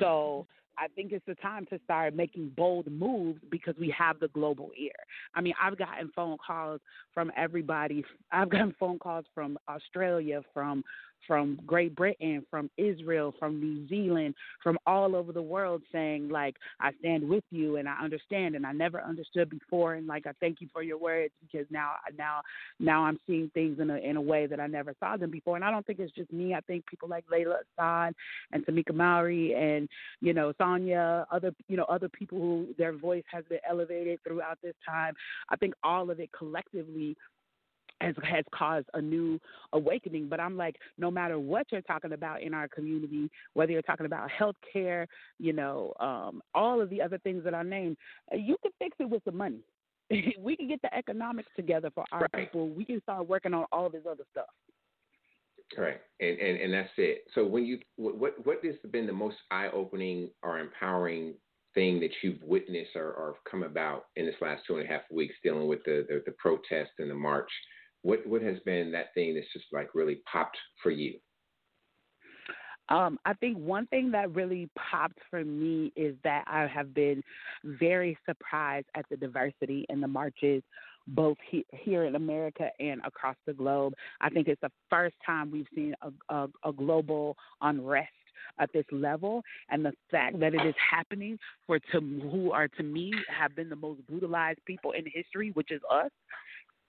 So I think it's the time to start making bold moves because we have the global ear. I mean, I've gotten phone calls from everybody. I've gotten phone calls from Australia, from from Great Britain, from Israel, from New Zealand, from all over the world saying like I stand with you and I understand and I never understood before and like I thank you for your words because now now now I'm seeing things in a in a way that I never saw them before. And I don't think it's just me. I think people like Layla Assad and Tamika Mallory and you know Sonia other you know other people who their voice has been elevated throughout this time. I think all of it collectively has has caused a new awakening. But I'm like, no matter what you're talking about in our community, whether you're talking about health care, you know, um, all of the other things that I named, uh, you can fix it with the money. we can get the economics together for our Right. people. We can start working on all this other stuff. Right, and, and and that's it. So when you what what what has been the most eye opening or empowering thing that you've witnessed or, or come about in this last two and a half weeks dealing with the, the the protest and the march? What what has been that thing that's just like really popped for you? Um, I think one thing that really popped for me is that I have been very surprised at the diversity in the marches, both he, here in America and across the globe. I think it's the first time we've seen a, a, a global unrest at this level, and the fact that it is happening for to who are to me have been the most brutalized people in history, which is us.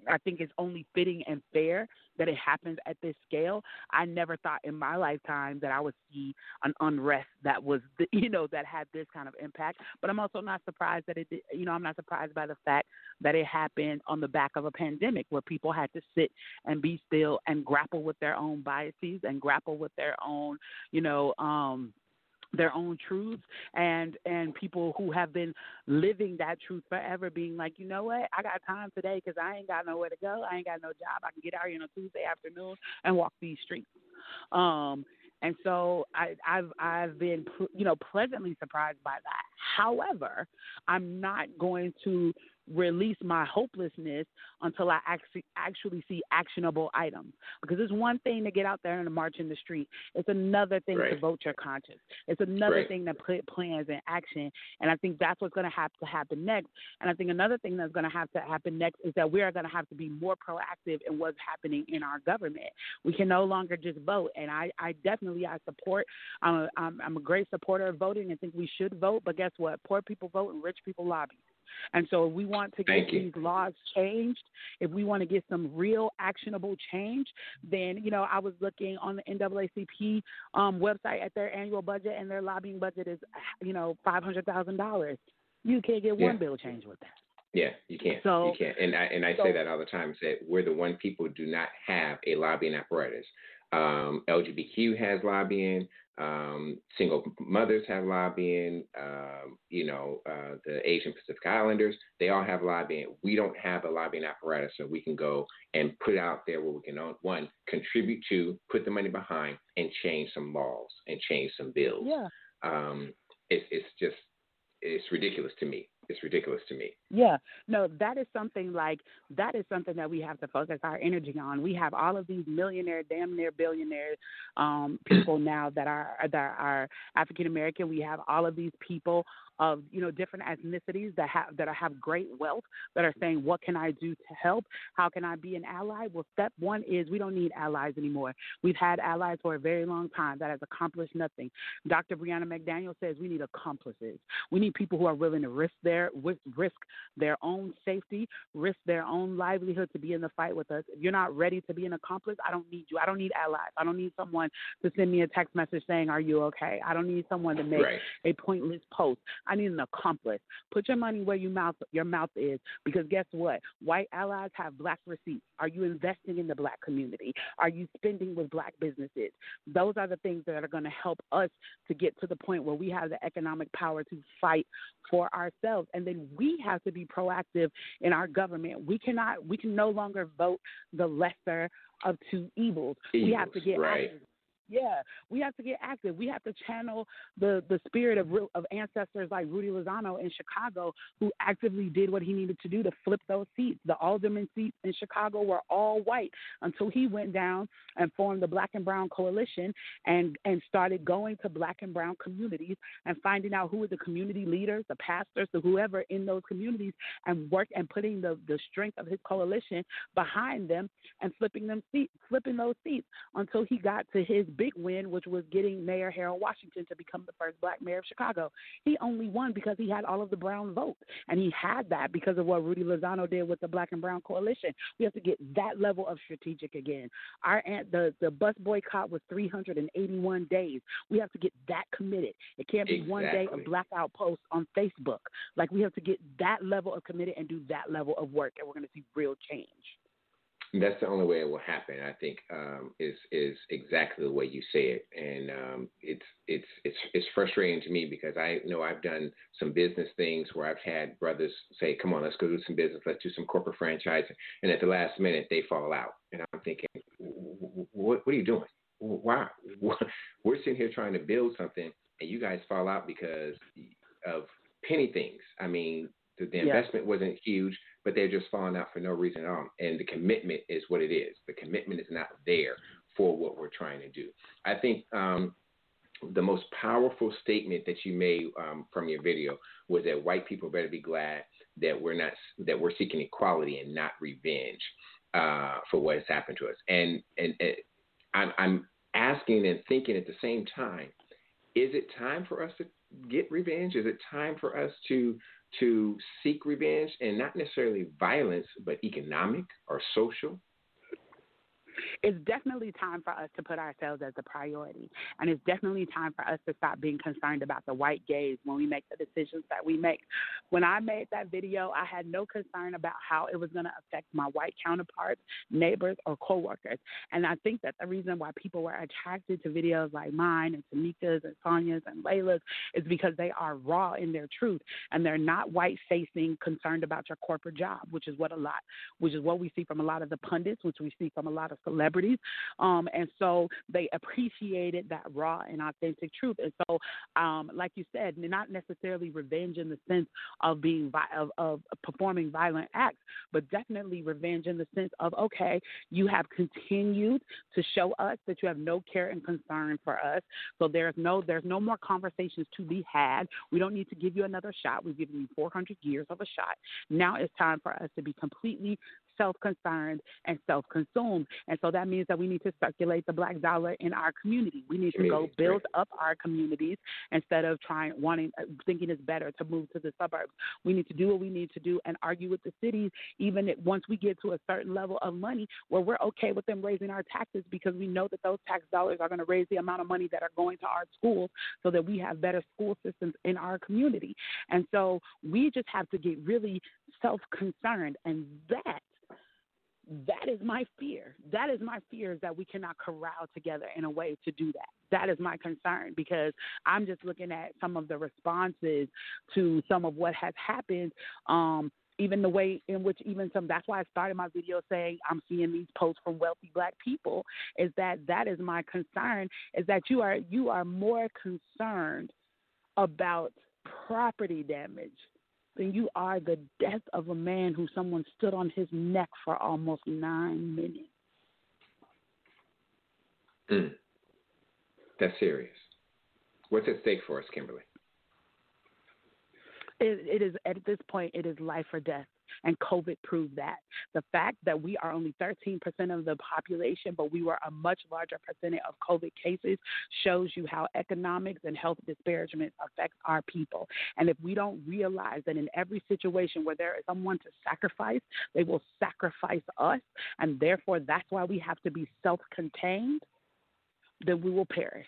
I think it's only fitting and fair that it happens at this scale. I never thought in my lifetime that I would see an unrest that was, you know, that had this kind of impact. But I'm also not surprised that it, you know, I'm not surprised by the fact that it happened on the back of a pandemic where people had to sit and be still and grapple with their own biases and grapple with their own, you know, um, their own truths and and people who have been living that truth forever being like you know what? I got time today because i ain't got nowhere to go. I ain't got no job. I can get out here on a tuesday afternoon and walk these streets. Um and so i i've i've been you know pleasantly surprised by that. However i'm not going to release my hopelessness until I actually actually see actionable items. Because it's one thing to get out there and march in the street. It's another thing to vote your conscience. It's another Right. thing to put plans in action. And I think that's what's going to have to happen next. And I think another thing that's going to have to happen next is that we are going to have to be more proactive in what's happening in our government. We can no longer just vote. And I, I definitely I support. I'm a, I'm, I'm a great supporter of voting and think we should vote. But guess what? Poor people vote and rich people lobby. And so, if we want to get these laws changed, if we want to get some real actionable change, then you know, I was looking on the NAACP um, website at their annual budget, and their lobbying budget is, you know, five hundred thousand dollars. You can't get one Yeah. bill changed with that. Yeah, you can't. So- you can't. And I and I so- say that all the time. Say we're the one people who do not have a lobbying apparatus. Um, LGBTQ has lobbying. Um, single mothers have lobbying. Um, you know, uh, the Asian Pacific Islanders, they all have lobbying. We don't have a lobbying apparatus, so we can go and put out there where we can one contribute to, put the money behind, and change some laws and change some bills Yeah. um, it's it's just it's ridiculous to me it's ridiculous to me. Yeah, no, that is something like that is something that we have to focus our energy on. We have all of these millionaire, damn near billionaire um, people now that are that are African American. We have all of these people of you know different ethnicities that have that have great wealth that are saying what can I do to help? How can I be an ally? Well, step one is we don't need allies anymore. We've had allies for a very long time that has accomplished nothing. Dr. Brianna McDaniel says we need accomplices. We need people who are willing to risk their risk their own safety, risk their own livelihood to be in the fight with us. If you're not ready to be an accomplice, I don't need you. I don't need allies. I don't need someone to send me a text message saying, "Are you okay?" I don't need someone to make right. a pointless post. I need an accomplice. Put your money where your mouth your mouth is because guess what? White allies have black receipts. Are you investing in the black community? Are you spending with black businesses? Those are the things that are going to help us to get to the point where we have the economic power to fight for ourselves and then we have to be proactive in our government. We cannot we can no longer vote the lesser of two evils. evils we have to get right. Yeah, we have to get active. We have to channel the the spirit of of ancestors like Rudy Lozano in Chicago, who actively did what he needed to do to flip those seats. The alderman seats in Chicago were all white until he went down and formed the Black and Brown Coalition and and started going to Black and Brown communities and finding out who were the community leaders, the pastors, the whoever in those communities, and work and putting the the strength of his coalition behind them and flipping them seats, flipping those seats until he got to his big win, which was getting Mayor Harold Washington to become the first black mayor of Chicago. He only won because he had all of the brown vote, and he had that because of what Rudy Lozano did with the Black and Brown Coalition. We have to get that level of strategic again. Our the the bus boycott was 381 days. We have to get that committed. It can't be exactly. one day of blackout posts on Facebook. Like we have to get that level of committed and do that level of work, and we're going to see real change that's the only way it will happen. I think um, is is exactly the way you say it, and um, it's it's it's it's frustrating to me because I know I've done some business things where I've had brothers say, "Come on, let's go do some business, let's do some corporate franchising," and at the last minute they fall out, and I'm thinking, "What what are you doing? Why? We're sitting here trying to build something, and you guys fall out because of penny things. I mean, the, the investment wasn't huge, but they're just falling out for no reason at all. And the commitment is what it is. The commitment is not there for what we're trying to do. I think um, the most powerful statement that you made um, from your video was that white people better be glad that we're not that we're seeking equality and not revenge uh, for what has happened to us. And and, and I'm, I'm asking and thinking at the same time: Is it time for us to get revenge? Is it time for us to to seek revenge and not necessarily violence, but economic or social? It's definitely time for us to put ourselves as a priority. And it's definitely time for us to stop being concerned about the white gaze when we make the decisions that we make. When I made that video, I had no concern about how it was going to affect my white counterparts, neighbors, or coworkers. And I think that the reason why people were attracted to videos like mine and Tamika's and Sonya's and Layla's is because they are raw in their truth and they're not white facing, concerned about your corporate job, which is what a lot, which is what we see from a lot of the pundits, which we see from a lot of celebrities. Um, and so they appreciated that raw and authentic truth. And so, um, like you said, not necessarily revenge in the sense of being of, of performing violent acts, but definitely revenge in the sense of okay, you have continued to show us that you have no care and concern for us. So there's no there's no more conversations to be had. We don't need to give you another shot. We've given you 400 years of a shot. Now it's time for us to be completely self concerned and self consumed. And so that means that we need to circulate the black dollar in our community. We need to go build up our communities instead of trying, wanting, uh, thinking it's better to move to the suburbs. We need to do what we need to do and argue with the cities, even if, once we get to a certain level of money where we're okay with them raising our taxes because we know that those tax dollars are going to raise the amount of money that are going to our schools so that we have better school systems in our community. And so we just have to get really self concerned. And that that is my fear. That is my fear is that we cannot corral together in a way to do that. That is my concern because I'm just looking at some of the responses to some of what has happened. Um, even the way in which even some that's why I started my video saying I'm seeing these posts from wealthy black people is that that is my concern is that you are you are more concerned about property damage then you are the death of a man who someone stood on his neck for almost nine minutes. Mm. That's serious. What's at stake for us, Kimberly? It, it is at this point, it is life or death, and COVID proved that. The fact that we are only 13% of the population, but we were a much larger percentage of COVID cases, shows you how economics and health disparagement affects our people. And if we don't realize that in every situation where there is someone to sacrifice, they will sacrifice us, and therefore that's why we have to be self-contained, then we will perish.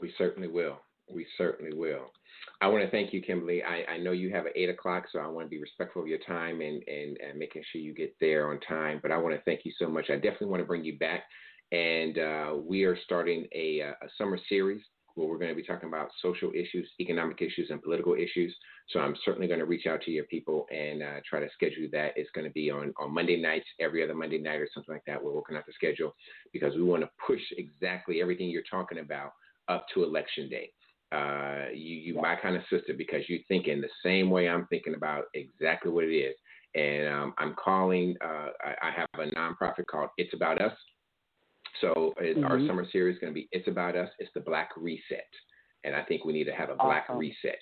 We certainly will. We certainly will. I want to thank you, Kimberly. I, I know you have an eight o'clock, so I want to be respectful of your time and, and, and making sure you get there on time. But I want to thank you so much. I definitely want to bring you back. And uh, we are starting a, a summer series where we're going to be talking about social issues, economic issues, and political issues. So I'm certainly going to reach out to your people and uh, try to schedule that. It's going to be on, on Monday nights, every other Monday night, or something like that. We're working out the schedule because we want to push exactly everything you're talking about up to election day. Uh, you you my kind of sister because you're thinking the same way I'm thinking about exactly what it is. And um, I'm calling. Uh, I, I, have a nonprofit called It's About Us. So mm-hmm. our summer series is going to be It's About Us. It's the Black Reset, and I think we need to have a Black. Reset.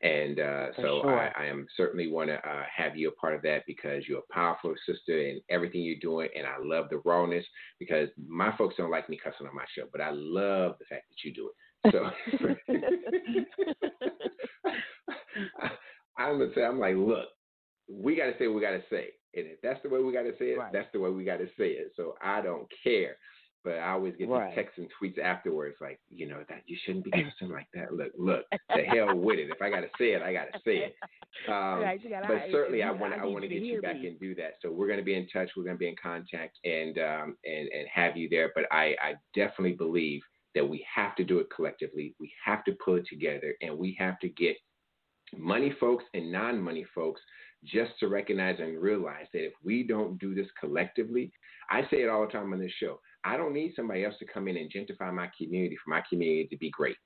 And uh, so sure. I, I, am certainly want to uh, have you a part of that because you're a powerful sister in everything you're doing, and I love the rawness because my folks don't like me cussing on my show, but I love the fact that you do it. So I'm gonna say, I'm like, look, we got to say what we got to say, and if that's the way we got to say it, right. that's the way we got to say it. So I don't care. But I always get right. these texts and tweets afterwards, like, you know, that you shouldn't be cussing like that. Look, look, the hell with it. If I got to say it, I got to say it. Um, right, but certainly, I want I want to get you back me. and do that. So we're going to be in touch. We're going to be in contact and um, and and have you there. But I I definitely believe that we have to do it collectively. We have to pull it together and we have to get money folks and non money folks just to recognize and realize that if we don't do this collectively, I say it all the time on this show. I don't need somebody else to come in and gentrify my community for my community to be great.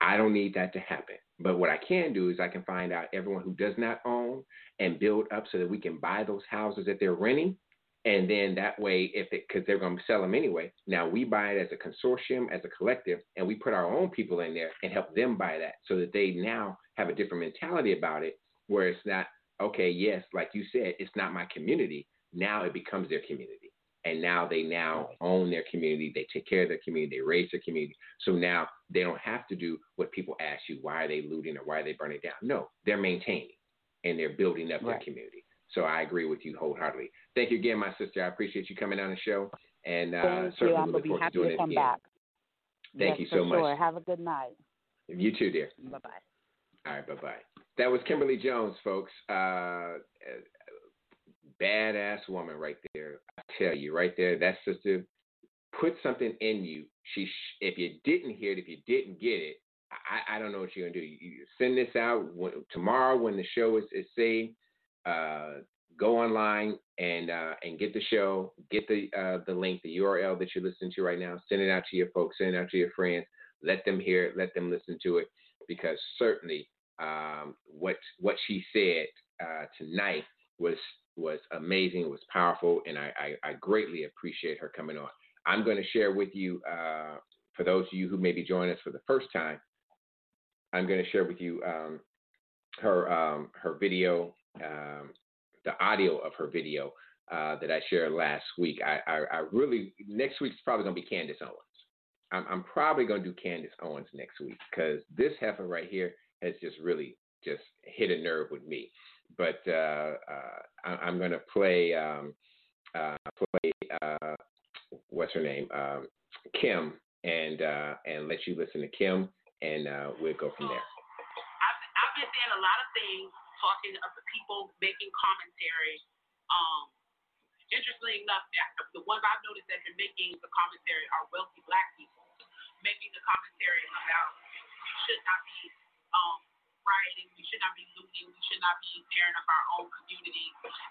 I don't need that to happen. But what I can do is I can find out everyone who does not own and build up so that we can buy those houses that they're renting and then that way, if it, because they're going to sell them anyway, now we buy it as a consortium, as a collective, and we put our own people in there and help them buy that so that they now have a different mentality about it, where it's not, okay, yes, like you said, it's not my community. Now it becomes their community. And now they now own their community. They take care of their community. They raise their community. So now they don't have to do what people ask you, why are they looting or why are they burning down? No, they're maintaining and they're building up right. their community. So I agree with you wholeheartedly. Thank you again, my sister. I appreciate you coming on the show, and uh, Thank certainly you. I'm look forward to doing to it come again. Back. Thank yes, you so much. Sure. Have a good night. You too, dear. Bye bye. All right, bye bye. That was Kimberly Jones, folks. Uh, badass woman right there. I tell you, right there, that sister put something in you. She, if you didn't hear it, if you didn't get it, I, I don't know what you're gonna do. You send this out when, tomorrow when the show is, is saved. Uh, go online and uh, and get the show, get the uh, the link, the URL that you're listening to right now. Send it out to your folks, send it out to your friends. Let them hear it, let them listen to it, because certainly um, what what she said uh, tonight was was amazing, it was powerful, and I, I, I, greatly appreciate her coming on. I'm going to share with you, uh, for those of you who may be joining us for the first time, I'm going to share with you um, her um, her video um, the audio of her video uh, that I shared last week. I, I, I really next week's probably gonna be Candace Owens. I'm, I'm probably gonna do Candace Owens next week because this heifer right here has just really just hit a nerve with me. But uh, uh, I, am gonna play um, uh, play uh, what's her name um, Kim and uh, and let you listen to Kim and we'll go from there. I've, I've been saying a lot of things talking of the people making commentary. Um, interestingly enough, the ones I've noticed that have been making the commentary are wealthy black people making the commentary about we should not be um, rioting, we should not be looting, we should not be tearing up our own community.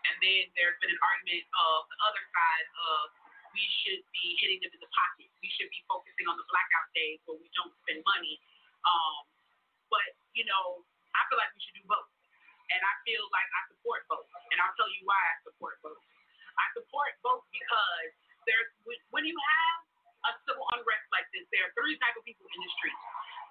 And then there's been an argument of the other side of we should be hitting them in the pocket. We should be focusing on the blackout days where we don't spend money. Um, but you know, I feel like we should do both. And I feel like I support both. And I'll tell you why I support both. I support both because there's when you have a civil unrest like this, there are three types of people in the streets.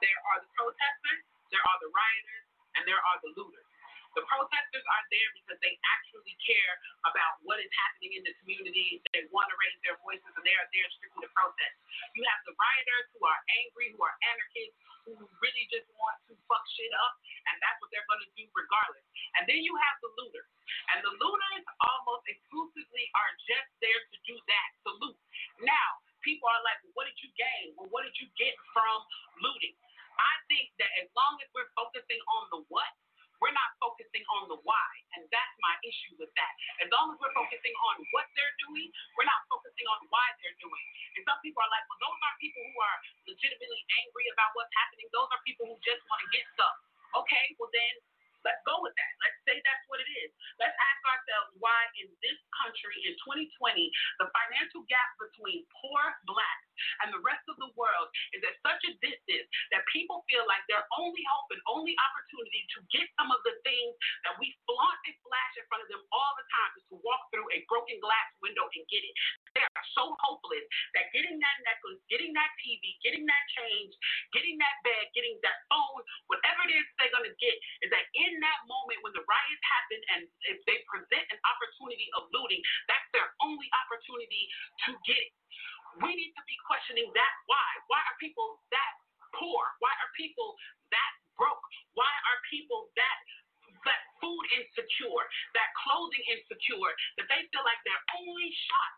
There are the protesters, there are the rioters, and there are the looters. The protesters are there because they actually care about what is happening in the community. They want to raise their voices, and they are there strictly to protest. You have the rioters who are angry, who are anarchists, who really just want to fuck shit up, and that's what they're going to do regardless. And then you have the looters. And the looters almost exclusively are just there to do that, to loot. Now, people are like, well, what did you gain? Well, what did you get from looting? I think that as long as we're focusing on the what, we're not focusing on the why. And that's my issue with that. As long as we're focusing on what they're doing, we're not focusing on why they're doing. And some people are like, well, those aren't people who are legitimately angry about what's happening. Those are people who just want to get stuff. Okay, well then let's go with that. Let's say that's what it is. Let's ask ourselves why in this country in 2020 the financial gap between poor blacks and the rest of the world is at such a distance that people feel like their only hope and only opportunity to get some of the things that we flaunt and flash in front of them all the time is to walk through a broken glass window and get it. They are so hopeless that getting that necklace, getting that TV, getting that change, getting that bed, getting that phone, whatever it is they're going to get, is that in that moment when the riots happen and if they present an opportunity of looting, that's their only opportunity to get it. We need to be questioning that why. Why are people that poor? Why are people that broke? Why are people that that food insecure, that clothing insecure, that they feel like their only shot,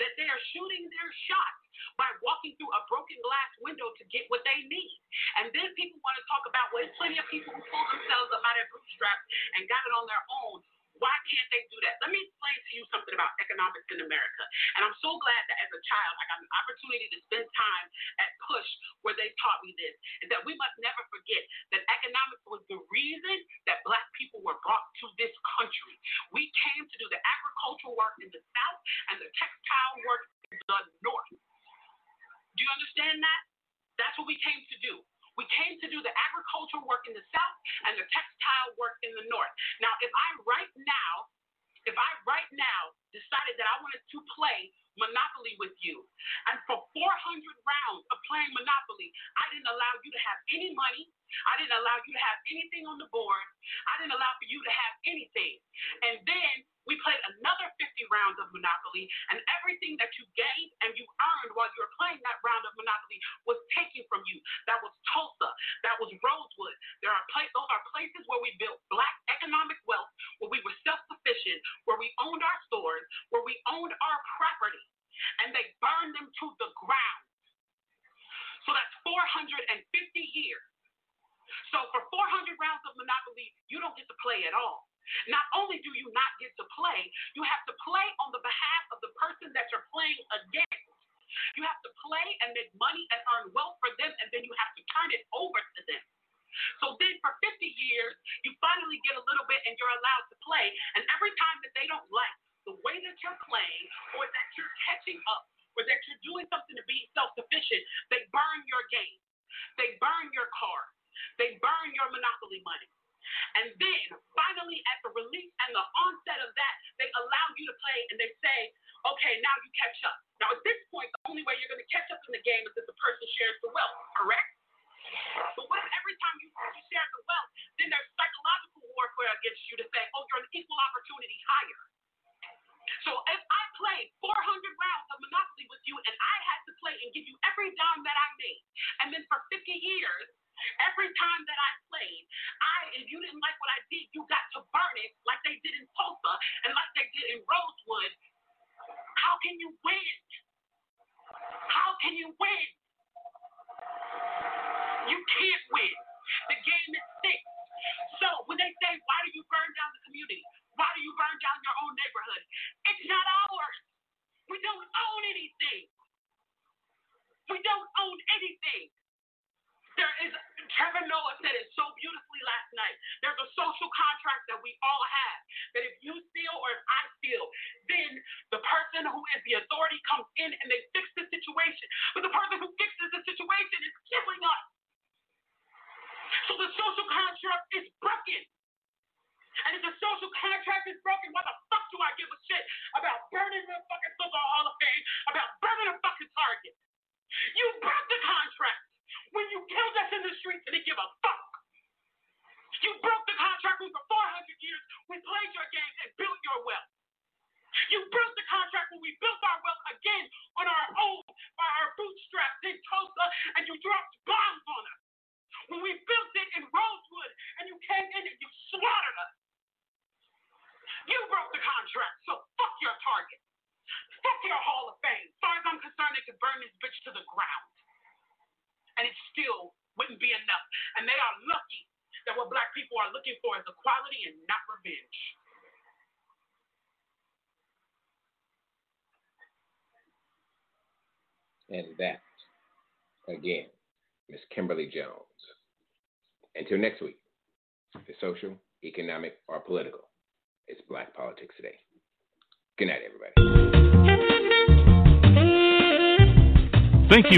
that they are shooting their shot by walking through a broken glass window to get what they need. And then people want to talk about, well, plenty of people who pull themselves up out of bootstraps and got it on their own. Why can't they do that? Let me explain to you something about economics in America. And I'm so glad that as a child, I got an opportunity to spend time at Push where they taught me this. Is that we must never forget that economics was the reason that black people were brought to this country. We came to do the agricultural work in the South and the textile work in the North. Do you understand that? That's what we came to do. We came to do the agricultural work in the South and the textile work in the North. Now, if I right now, if I right now decided that I wanted to play Monopoly with you, and for 400 rounds of playing Monopoly, I didn't allow you to have any money. I didn't allow you to have anything on the board. I didn't allow for you to have anything. And then we played another 50 rounds of Monopoly, and everything that you gained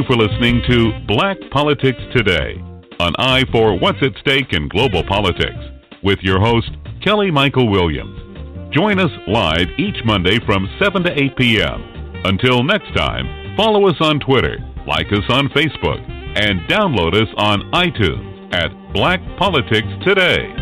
you for listening to Black Politics Today, an eye for what's at stake in global politics, with your host, Kelly Michael Williams. Join us live each Monday from 7 to 8 p.m. Until next time, follow us on Twitter, like us on Facebook, and download us on iTunes at Black Politics Today.